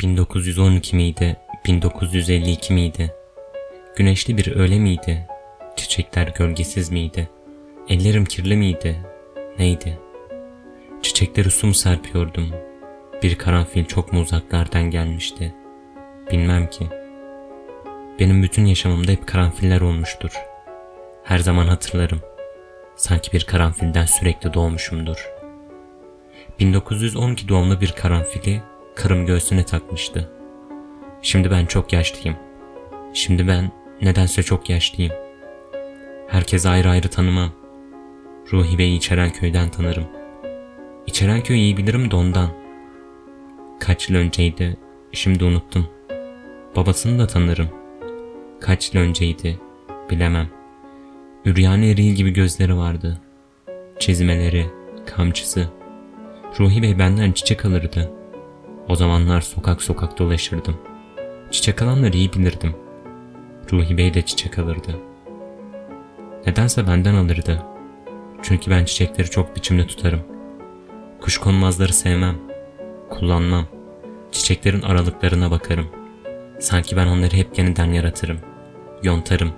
1912 miydi, 1952 miydi? Güneşli bir öğle miydi? Çiçekler gölgesiz miydi? Ellerim kirli miydi? Neydi? Çiçekleri su mu serpiyordum? Bir karanfil çok mu uzaklardan gelmişti? Bilmem ki. Benim bütün yaşamımda hep karanfiller olmuştur. Her zaman hatırlarım. Sanki bir karanfilden sürekli doğmuşumdur. 1912 doğumlu bir karanfili karım göğsüne takmıştı. Şimdi ben çok yaşlıyım. Şimdi ben nedense çok yaşlıyım. Herkes ayrı ayrı tanımam. Ruhi Bey'i İçerenköy'den tanırım. İçerenköy'ü iyi bilirim de ondan. Kaç yıl önceydi, şimdi unuttum. Babasını da tanırım. Kaç yıl önceydi, bilemem. Üryani eril gibi gözleri vardı. Çizmeleri, kamçısı. Ruhi Bey benden çiçek alırdı. O zamanlar sokak sokak dolaşırdım. Çiçek alanları iyi bilirdim. Ruhi Bey de çiçek alırdı. Nedense benden alırdı. Çünkü ben çiçekleri çok biçimde tutarım. Kuşkonmazları sevmem. Kullanmam. Çiçeklerin aralıklarına bakarım. Sanki ben onları hep yeniden yaratırım. Yontarım.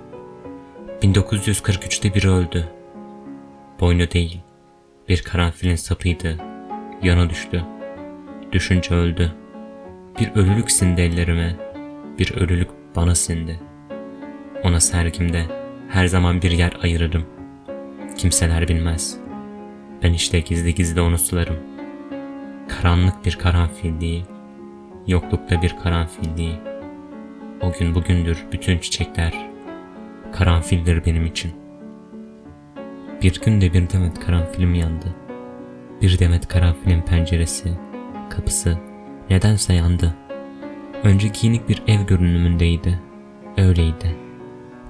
1943'te biri öldü. Boynu değil, bir karanfilin sapıydı. Yana düştü. Düşünce öldü. Bir ölülük sindi ellerime. Bir ölülük bana sindi. Ona sergimde her zaman bir yer ayırırım. Kimseler bilmez. Ben işte gizli gizli onu sularım. Karanlık bir karanfilliği, yoklukta bir karanfilliği. O gün bugündür bütün çiçekler karanfildir benim için. Bir günde bir demet karanfilim yandı. Bir demet karanfilin penceresi, kapısı nedense yandı. Önce giyinik bir ev görünümündeydi. Öyleydi.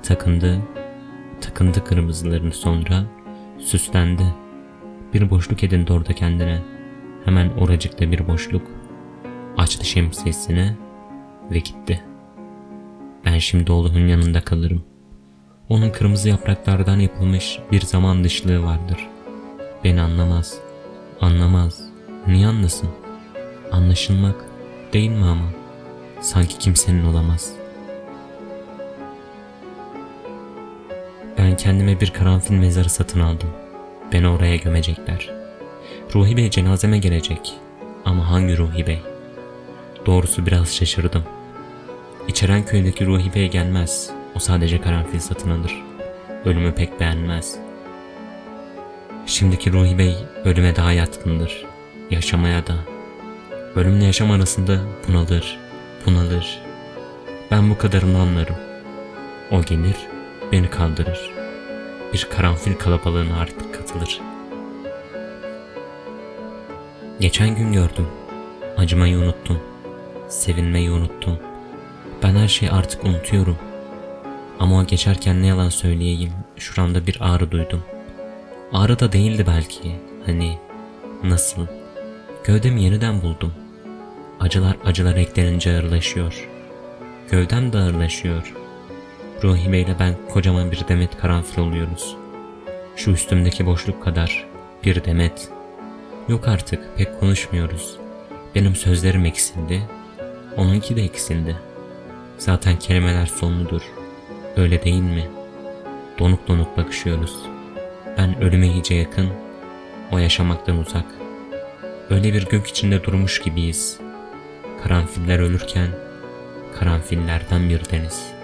Takındı, takındı kırmızılarını sonra süslendi. Bir boşluk edindi orada kendine. Hemen oracıkta bir boşluk. Açtı şemsiyesini ve gitti. Ben şimdi oğlumun yanında kalırım. Onun kırmızı yapraklardan yapılmış bir zaman dışlığı vardır. Beni anlamaz. Anlamaz. Niye anlasın? Anlaşılmak değil mi ama? Sanki kimsenin olamaz. Ben kendime bir karanfil mezarı satın aldım. Beni oraya gömecekler. Ruhi Bey cenazeme gelecek. Ama hangi Ruhi Bey? Doğrusu biraz şaşırdım. İçeren köydeki Ruhi Bey gelmez. O sadece karanfil satın alır. Ölümü pek beğenmez. Şimdiki Ruhi Bey ölüme daha yatkındır. Yaşamaya da. Ölümle yaşam arasında bunalır, bunalır. Ben bu kadarını anlarım. O gelir, beni kaldırır. Bir karanfil kalabalığına artık katılır. Geçen gün gördüm. Acımayı unuttum. Sevinmeyi unuttum. Ben her şeyi artık unutuyorum. Ama o geçerken ne yalan söyleyeyim, şuramda bir ağrı duydum. Ağrı da değildi belki, hani nasıl? Gövdemi yeniden buldum. Acılar acılar eklenince ağırlaşıyor. Gövdem de ağırlaşıyor. Ruhi Bey'le ben kocaman bir demet karanfil oluyoruz. Şu üstümdeki boşluk kadar bir demet. Yok artık pek konuşmuyoruz. Benim sözlerim eksildi. Onunki de eksildi. Zaten kelimeler sonludur. Öyle değil mi? Donuk donuk bakışıyoruz. Ben ölüme iyice yakın, o yaşamaktan uzak. Öyle bir gök içinde durmuş gibiyiz. Karanfiller ölürken, karanfillerden bir deniz.''